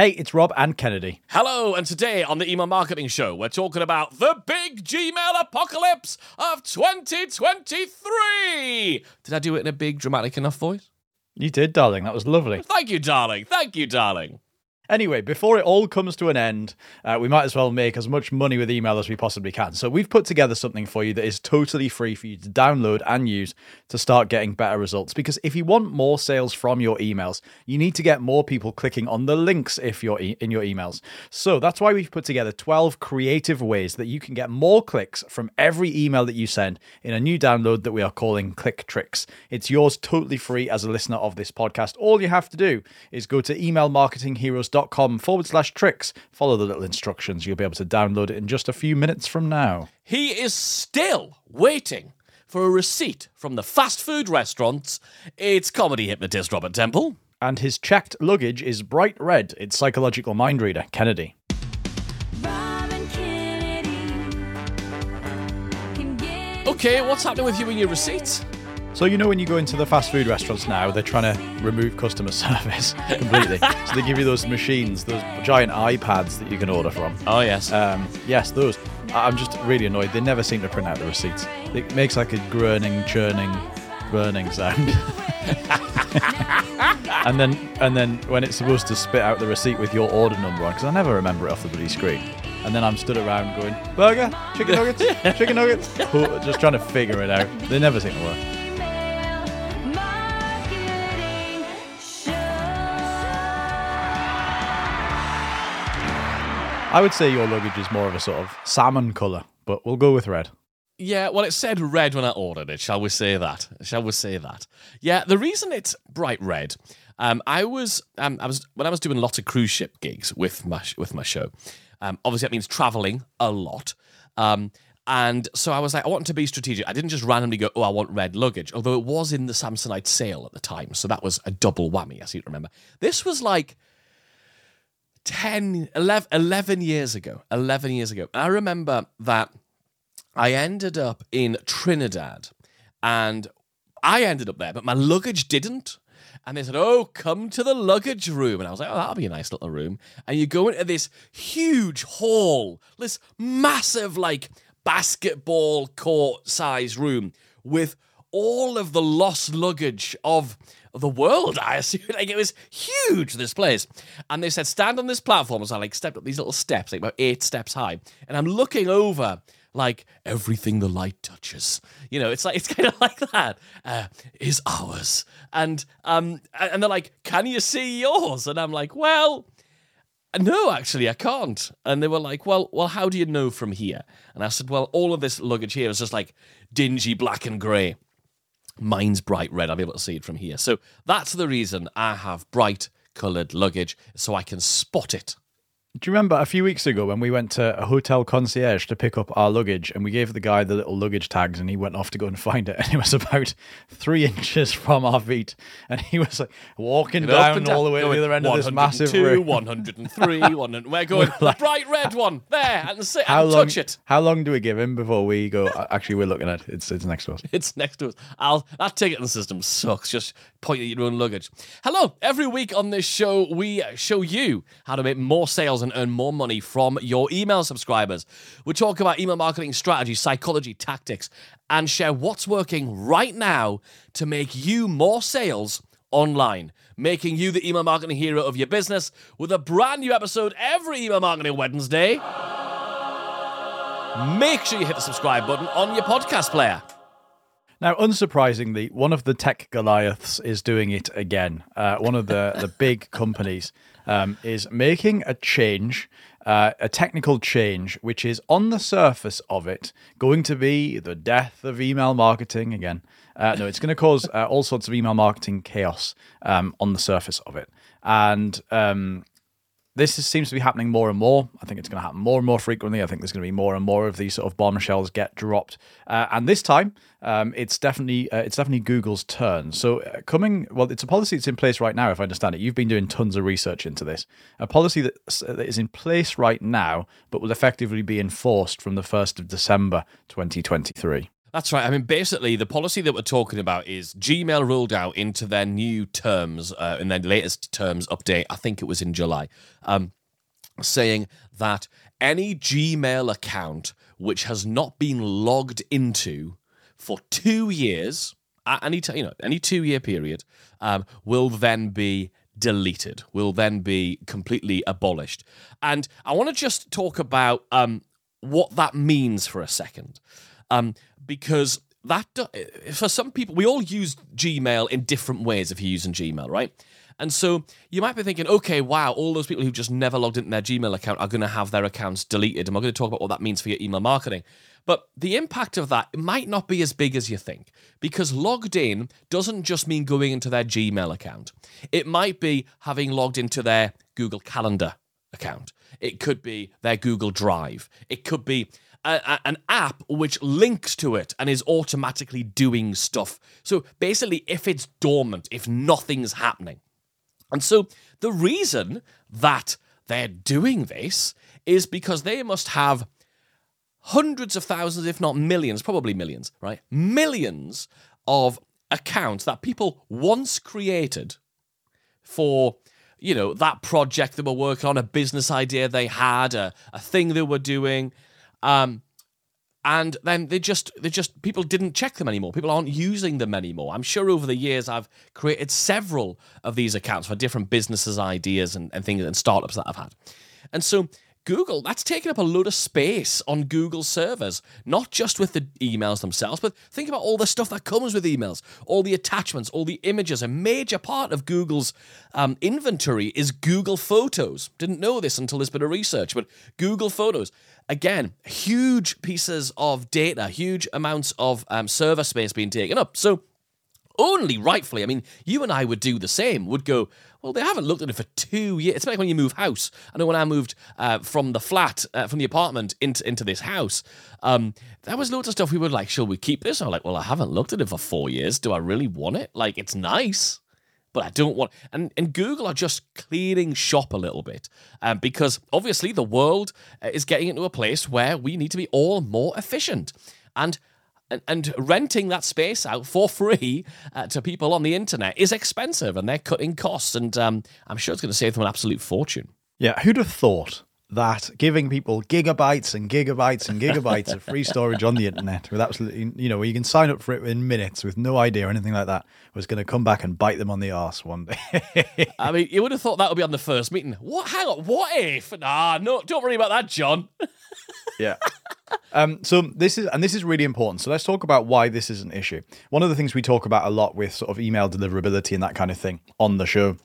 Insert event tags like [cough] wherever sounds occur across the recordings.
Hey, it's Rob and Kennedy. Hello, and today on the Email Marketing Show, we're talking about the big Gmail apocalypse of 2023. Did I do it in a big, dramatic enough voice? You did, darling. That was lovely. Thank you, darling. Thank you, darling. Anyway, before it all comes to an end, uh, we might as well make as much money with email as we possibly can. So we've put together something for you that is totally free for you to download and use to start getting better results. Because if you want more sales from your emails, you need to get more people clicking on the links if you're e- in your emails. So that's why we've put together 12 creative ways that you can get more clicks from every email that you send in a new download that we are calling Click Tricks. It's yours totally free as a listener of this podcast. All you have to do is go to emailmarketingheroes.com forward slash tricks. Follow the little instructions. You'll be able to download it in just a few minutes from now. He is still waiting for a receipt from the fast food restaurants. It's comedy hypnotist Robert Temple. And his checked luggage is bright red. It's psychological mind reader, Kennedy. Okay, what's happening with you and your receipts? So you know when you go into the fast food restaurants now, they're trying to remove customer [laughs] service completely. so they give you those machines, those giant iPads that you can order from. Oh, yes. Um, yes, those. I- I'm just really annoyed. They never seem to print out the receipts. It makes like a groaning, churning, burning sound. [laughs] and then, and then when it's supposed to spit out the receipt with your order number on, because I never remember it off the bloody screen. And then I'm stood around going, burger, chicken nuggets, chicken nuggets, [laughs] just trying to figure it out. They never seem to work. I would say your luggage is more of a sort of salmon colour, but we'll go with red. Yeah, well, it said red when I ordered it. Shall we say that? Shall we say that? Yeah, the reason it's bright red, um, I was, um, I was when I was doing lots of cruise ship gigs with my with my show. Um, obviously, that means traveling a lot. Um, and so I was like, I wanted to be strategic. I didn't just randomly go, oh, I want red luggage, although it was in the Samsonite sale at the time. So that was a double whammy, as you remember. This was like 10, 11, 11 years ago. 11 years ago. I remember that I ended up in Trinidad and I ended up there, but my luggage didn't. And they said, Oh, come to the luggage room. And I was like, Oh, that'll be a nice little room. And you go into this huge hall, this massive, like, basketball court size room with all of the lost luggage of the world, I assume. [laughs] Like it was huge, this place. And they said, stand on this platform. So I like stepped up these little steps, like about eight steps high. And I'm looking over like everything the light touches. You know, it's like [laughs] it's kind of like that. Uh, is ours. And um and they're like, Can you see yours? And I'm like, Well, no, actually, I can't. And they were like, well, well, how do you know from here? And I said, well, all of this luggage here is just like dingy black and grey. Mine's bright red. I'll be able to see it from here. So that's the reason I have bright coloured luggage, so I can spot it. Do you remember a few weeks ago when we went to a hotel concierge to pick up our luggage and we gave the guy the little luggage tags and he went off to go and find it [laughs] and it was about three inches from our feet and he was like walking down, down, all the way to the other end of this massive 102, room. [laughs] 103, 100, we're going the bright red one there and, sit, How and long? touch it. How long do we give him before we go? "Uh, Actually, we're looking at it. It's it's next to us. [laughs] It's next to us. I'll that ticketing system sucks. Just point at your own luggage. Hello. Every week on this show, we show you how to make more sales and earn more money from your email subscribers. We talk about email marketing strategy, psychology, tactics, and share what's working right now to make you more sales online, making you the email marketing hero of your business with a brand new episode every email marketing Wednesday. Make sure you hit the subscribe button on your podcast player. Now, unsurprisingly, one of the tech Goliaths is doing it again. Uh, one of the, the big companies um, is making a change, uh, a technical change, which is on the surface of it going to be the death of email marketing again. Uh, no, it's going to cause uh, all sorts of email marketing chaos um, on the surface of it. And um, this is, seems to be happening more and more. I think it's going to happen more and more frequently. I think there's going to be more and more of these sort of bombshells get dropped. Uh, and this time, um, it's definitely uh, it's definitely Google's turn. So uh, coming, well, it's a policy that's in place right now. If I understand it, you've been doing tons of research into this. A policy that, is in place right now, but will effectively be enforced from the first of December, 2023. That's right. I mean, basically, the policy that we're talking about is Gmail rolled out into their new terms, uh, in their latest terms update. I think it was in July, um, saying that any Gmail account which has not been logged into for two years, at any t- you know any two year period, um, will then be deleted. Will then be completely abolished. And I want to just talk about um, what that means for a second, um, because that for some people we all use Gmail in different ways. If you're using Gmail, right? And so you might be thinking, okay, wow, all those people who've just never logged into their Gmail account are going to have their accounts deleted. And we're going to talk about what that means for your email marketing. But the impact of that might not be as big as you think because logged in doesn't just mean going into their Gmail account. It might be having logged into their Google Calendar account. It could be their Google Drive. It could be a, a, an app which links to it and is automatically doing stuff. So basically, if it's dormant, if nothing's happening, and so the reason that they're doing this is because they must have hundreds of thousands, if not millions, probably millions, right? Millions of accounts that people once created for, you know, that project they were working on, a business idea they had, a, a thing they were doing. Um, and then they just they just people didn't check them anymore. People aren't using them anymore. I'm sure over the years i've created several of these accounts for different businesses ideas and, and things and startups that i've had. And so Google, that's taking up a load of space on Google servers, not just with the emails themselves, but think about all the stuff that comes with emails, all the attachments, all the images. A major part of Google's um, inventory is Google Photos. Didn't know this until this bit of research, but Google Photos again, huge pieces of data, huge amounts of um, server space being taken up. So, only rightfully, I mean, you and I would do the same, would go, well, they haven't looked at it for two years. It's like when you move house. I know when I moved uh, from the flat, uh, from the apartment into, into this house, um, there was loads of stuff we were like, shall we keep this? I'm like, well, I haven't looked at it for four years. Do I really want it? Like, it's nice but I don't want. And and Google are just clearing shop a little bit, um, because obviously the world uh, is getting into a place where we need to be all more efficient, and. And, and renting that space out for free uh, to people on the internet is expensive, and they're cutting costs. And um, I'm sure it's going to save them an absolute fortune. Yeah, who'd have thought that giving people gigabytes and gigabytes and gigabytes of free storage on the internet with absolutely, you know, where you can sign up for it in minutes with no idea or anything like that was going to come back and bite them on the arse one day. I mean, you would have thought that would be on the first meeting. What? Hang on. What if? Nah, no, don't worry about that, John. [laughs] yeah. Um, so this is and this is really important. So let's talk about why this is an issue. One of the things we talk about a lot with sort of email deliverability and that kind of thing on the show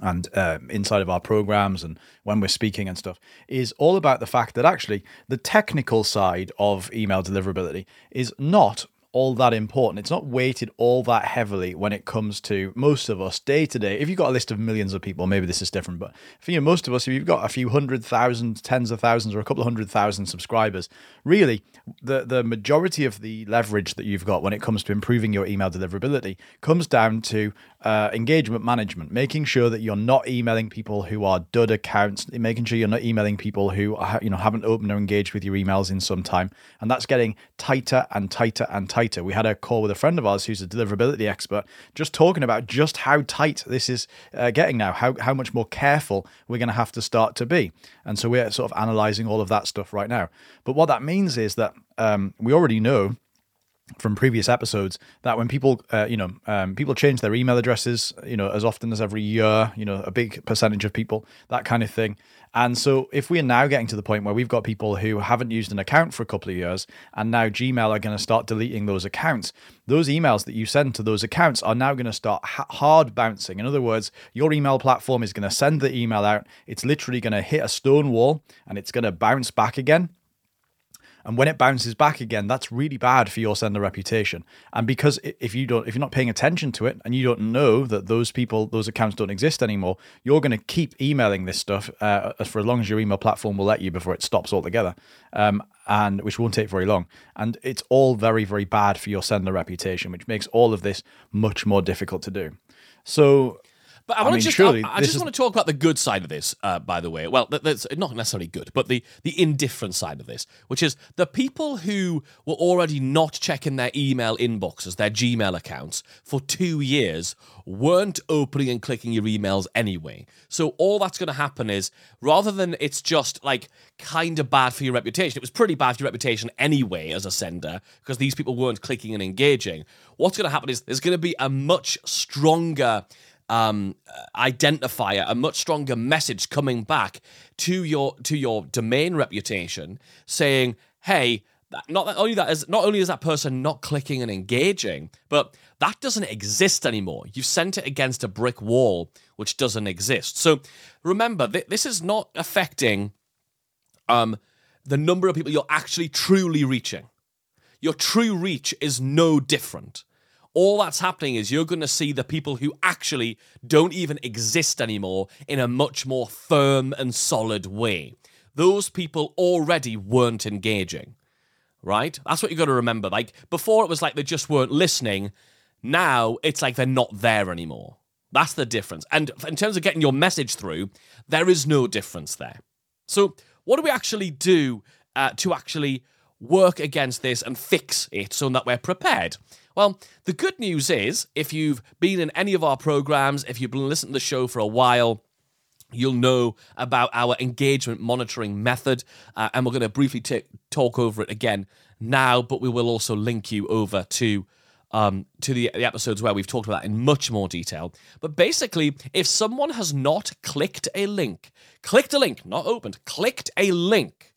and uh, inside of our programs and when we're speaking and stuff is all about the fact that actually the technical side of email deliverability is not all that important. It's not weighted all that heavily when it comes to most of us day to day. If you've got a list of millions of people, maybe this is different, but for you, most of us, if you've got a few hundred thousand, tens of thousands, or a couple of hundred thousand subscribers, really the the majority of the leverage that you've got when it comes to improving your email deliverability comes down to uh, engagement management, making sure that you're not emailing people who are dud accounts, making sure you're not emailing people who you know haven't opened or engaged with your emails in some time, and that's getting tighter and tighter and tighter. We had a call with a friend of ours who's a deliverability expert, just talking about just how tight this is uh, getting now, how how much more careful we're going to have to start to be, and so we're sort of analyzing all of that stuff right now. But what that means is that um, we already know from previous episodes that when people uh, you know um, people change their email addresses you know as often as every year you know a big percentage of people that kind of thing. And so if we are now getting to the point where we've got people who haven't used an account for a couple of years and now gmail are going to start deleting those accounts those emails that you send to those accounts are now going to start ha- hard bouncing. In other words your email platform is going to send the email out. It's literally going to hit a stone wall and it's going to bounce back again and when it bounces back again that's really bad for your sender reputation. And because if you don't if you're not paying attention to it and you don't know that those people those accounts don't exist anymore you're going to keep emailing this stuff uh, for as long as your email platform will let you before it stops altogether um, and which won't take very long. And it's all very very bad for your sender reputation which makes all of this much more difficult to do. So But I want mean, to just, surely I, I just is- want to talk about the good side of this. Uh, by the way, well, that, that's not necessarily good, but the the indifferent side of this, which is the people who were already not checking their email inboxes, their Gmail accounts for two years, weren't opening and clicking your emails anyway. So all that's going to happen is rather than it's just like kind of bad for your reputation, it was pretty bad for your reputation anyway as a sender because these people weren't clicking and engaging. What's going to happen is there's going to be a much stronger um, identifier, a much stronger message coming back to your to your domain reputation, saying, "Hey, not that only that is not only is that person not clicking and engaging, but that doesn't exist anymore. You've sent it against a brick wall, which doesn't exist. So remember, th- this is not affecting um, the number of people you're actually truly reaching. Your true reach is no different. All that's happening is you're going to see the people who actually don't even exist anymore in a much more firm and solid way. Those people already weren't engaging, right? That's what you've got to remember. Like before, it was like they just weren't listening. Now it's like they're not there anymore. That's the difference. And in terms of getting your message through, there is no difference there. So, what do we actually do uh, to actually work against this and fix it so that we're prepared? Well, the good news is if you've been in any of our programs, if you've been listening to the show for a while, you'll know about our engagement monitoring method. Uh, and we're going to briefly ta- talk over it again now, but we will also link you over to. Um, to the, the episodes where we've talked about that in much more detail. But basically, if someone has not clicked a link, clicked a link, not opened, clicked a link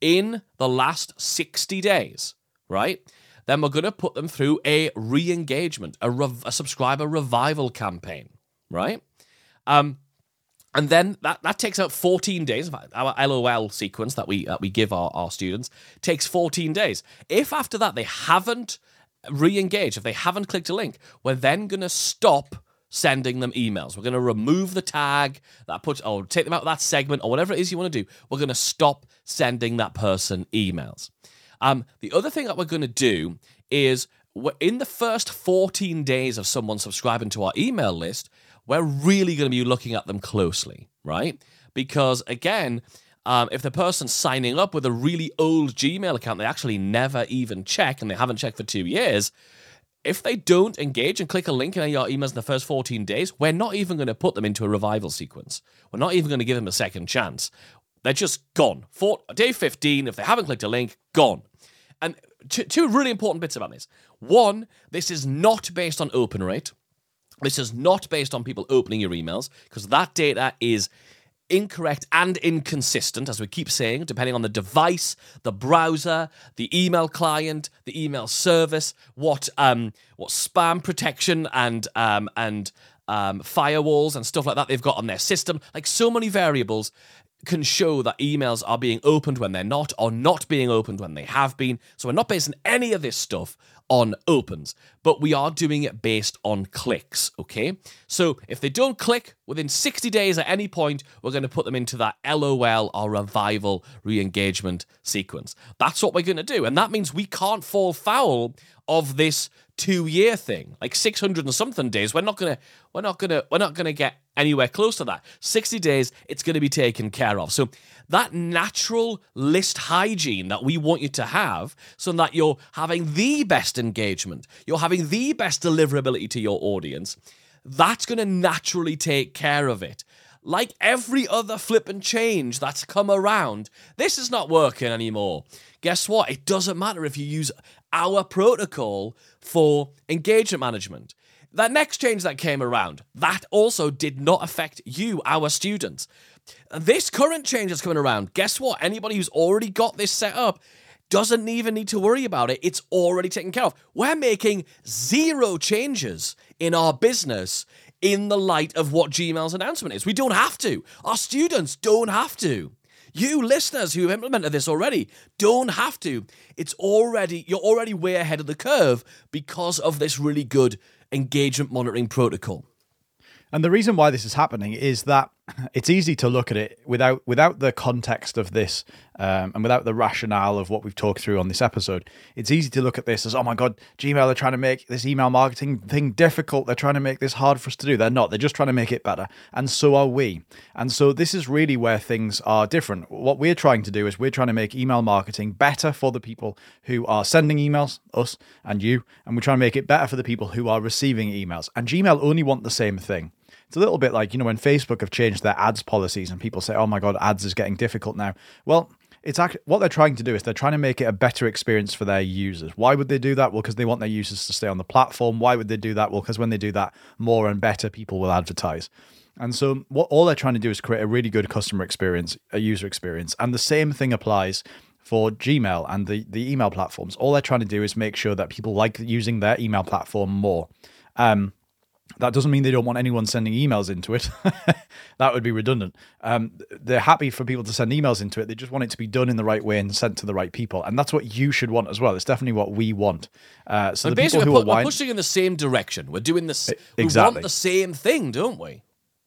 in the last 60 days, right? Then we're going to put them through a re engagement, a, rev- a subscriber revival campaign, right? Um, and then that, that takes out 14 days. Our LOL sequence that we that we give our, our students takes 14 days. If after that they haven't re-engaged, if they haven't clicked a link, we're then gonna stop sending them emails. We're gonna remove the tag that puts or take them out of that segment or whatever it is you want to do. We're gonna stop sending that person emails. Um, the other thing that we're gonna do is in the first 14 days of someone subscribing to our email list, we're really going to be looking at them closely, right? Because again, um, if the person's signing up with a really old Gmail account they actually never even check and they haven't checked for two years, if they don't engage and click a link in any of our emails in the first 14 days, we're not even going to put them into a revival sequence. We're not even going to give them a second chance. They're just gone. For day 15, if they haven't clicked a link, gone. And two, two really important bits about this. One, this is not based on open rate. This is not based on people opening your emails because that data is incorrect and inconsistent, as we keep saying, depending on the device, the browser, the email client, the email service, what um, what spam protection and um, and um, firewalls and stuff like that they've got on their system. Like so many variables can show that emails are being opened when they're not, or not being opened when they have been. So we're not basing any of this stuff on opens, but we are doing it based on clicks, okay? So if they don't click within 60 days at any point, we're going to put them into that LOL or revival re engagement sequence. That's what we're going to do. And that means we can't fall foul of this two year thing like 600 and something days we're not gonna we're not gonna we're not gonna get anywhere close to that 60 days it's gonna be taken care of so that natural list hygiene that we want you to have so that you're having the best engagement you're having the best deliverability to your audience that's gonna naturally take care of it like every other flip and change that's come around, this is not working anymore. Guess what? It doesn't matter if you use our protocol for engagement management. That next change that came around, that also did not affect you, our students. This current change that's coming around, guess what? Anybody who's already got this set up doesn't even need to worry about it. It's already taken care of. We're making zero changes in our business in the light of what Gmail's announcement is. We don't have to. Our students don't have to. You listeners who have implemented this already don't have to. It's already, you're already way ahead of the curve because of this really good engagement monitoring protocol. And the reason why this is happening is that it's easy to look at it without without the context of this um, and without the rationale of what we've talked through on this episode. It's easy to look at this as, oh my god, Gmail are trying to make this email marketing thing difficult. They're trying to make this hard for us to do. They're not. They're just trying to make it better, and so are we. And so this is really where things are different. What we're trying to do is we're trying to make email marketing better for the people who are sending emails, us and you, and we're trying to make it better for the people who are receiving emails. And Gmail only want the same thing. It's a little bit like, you know, when Facebook have changed their ads policies and people say, oh my God, ads is getting difficult now. Well, it's actually what they're trying to do is they're trying to make it a better experience for their users. Why would they do that? Well, because they want their users to stay on the platform. Why would they do that? Well, because when they do that, more and better people will advertise. And so, what all they're trying to do is create a really good customer experience, a user experience. And the same thing applies for Gmail and the, the email platforms. All they're trying to do is make sure that people like using their email platform more. Um, that doesn't mean they don't want anyone sending emails into it. [laughs] that would be redundant. Um, they're happy for people to send emails into it. They just want it to be done in the right way and sent to the right people. And that's what you should want as well. It's definitely what we want. Uh, so the basically, people who we're, pu- we're pushing in the same direction. We're doing this. Exactly. We want the same thing, don't we?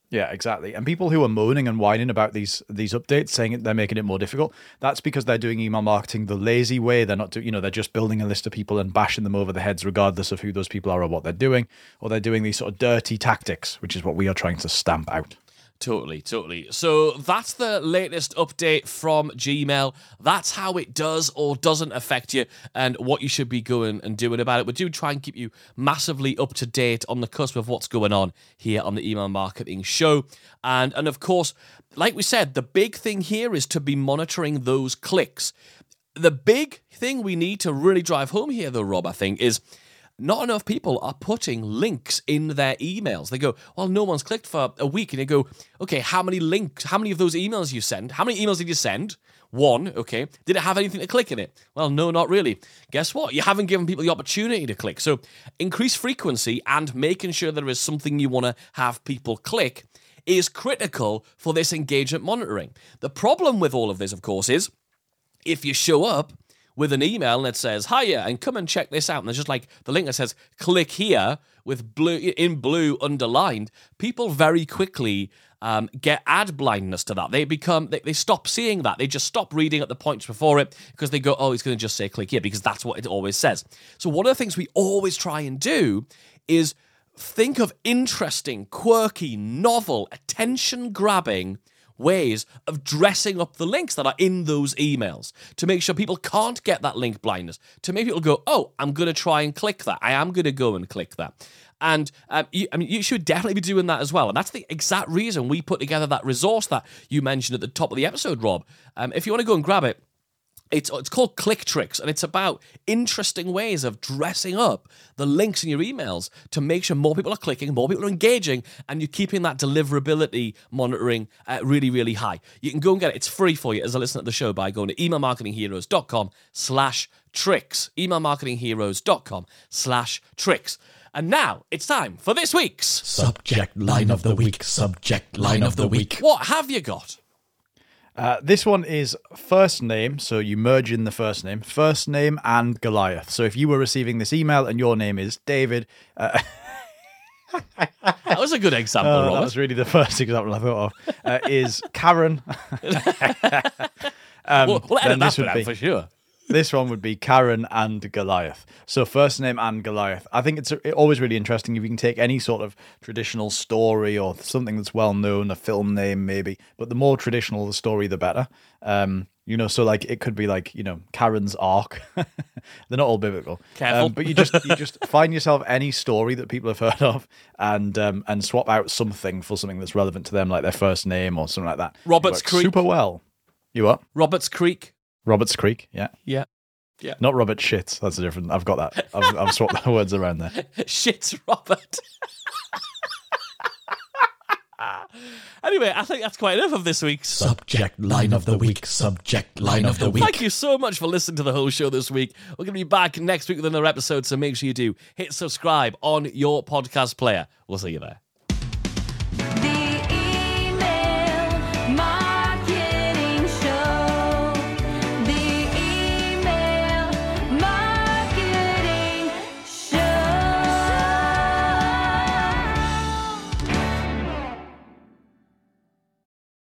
Yeah, exactly. And people who are moaning and whining about these these updates, saying they're making it more difficult, that's because they're doing email marketing the lazy way. They're not, do, you know, they're just building a list of people and bashing them over the heads, regardless of who those people are or what they're doing, or they're doing these sort of dirty tactics, which is what we are trying to stamp out. Totally, totally. So that's the latest update from Gmail. That's how it does or doesn't affect you and what you should be going and doing about it. We do try and keep you massively up to date on the cusp of what's going on here on the email marketing show. And and of course, like we said, the big thing here is to be monitoring those clicks. The big thing we need to really drive home here though, Rob, I think, is not enough people are putting links in their emails. They go, well, no one's clicked for a week. And they go, okay, how many links, how many of those emails you send? How many emails did you send? One, okay. Did it have anything to click in it? Well, no, not really. Guess what? You haven't given people the opportunity to click. So increase frequency and making sure there is something you want to have people click is critical for this engagement monitoring. The problem with all of this, of course, is if you show up with an email that says hiya and come and check this out. And there's just like the link that says click here with blue in blue underlined. People very quickly um, get ad blindness to that. They become they, they stop seeing that. They just stop reading at the points before it because they go oh it's going to just say click here because that's what it always says. So one of the things we always try and do is think of interesting quirky novel attention grabbing ways of dressing up the links that are in those emails to make sure people can't get that link blindness, to make people go, oh, I'm going to try and click that. I am going to go and click that. And um, you, I mean, you should definitely be doing that as well. And that's the exact reason we put together that resource that you mentioned at the top of the episode, Rob. Um, if you want to go and grab it, it's it's called Click Tricks, and it's about interesting ways of dressing up the links in your emails to make sure more people are clicking, more people are engaging, and you're keeping that deliverability monitoring uh, really, really high. You can go and get it; it's free for you as a listener to the show by going to emailmarketingheroes.com/slash tricks. Emailmarketingheroes.com slash tricks. And now it's time for this week's subject line of the week. Subject line of the week. What have you got? Uh, this one is first name, so you merge in the first name, first name and Goliath. So if you were receiving this email and your name is David, uh, that was a good example. Uh, that was really the first example I thought of. Uh, is Karen? um, [laughs] well, we'll edit that be, for sure this one would be Karen and Goliath. So first name and Goliath. I think it's always really interesting if you can take any sort of traditional story or something that's well known, a film name maybe, but the more traditional the story, the better. Um, you know, so like it could be like you know Karen's ark. [laughs] They're not all biblical, um, but you just you just [laughs] find yourself any story that people have heard of, and um, and swap out something for something that's relevant to them, like their first name or something like that. Roberts Creek, super well. You what? Roberts Creek. Roberts Creek, yeah. Yeah. Yeah. Not Robert Shits. That's a different. I've got that. I've, I've swapped the words around there. [laughs] Shits Robert. [laughs] anyway, I think that's quite enough of this week's subject line of the week. Subject line of the week. Thank you so much for listening to the whole show this week. We're going to be back next week with another episode, so make sure you do hit subscribe on your podcast player. We'll see you there.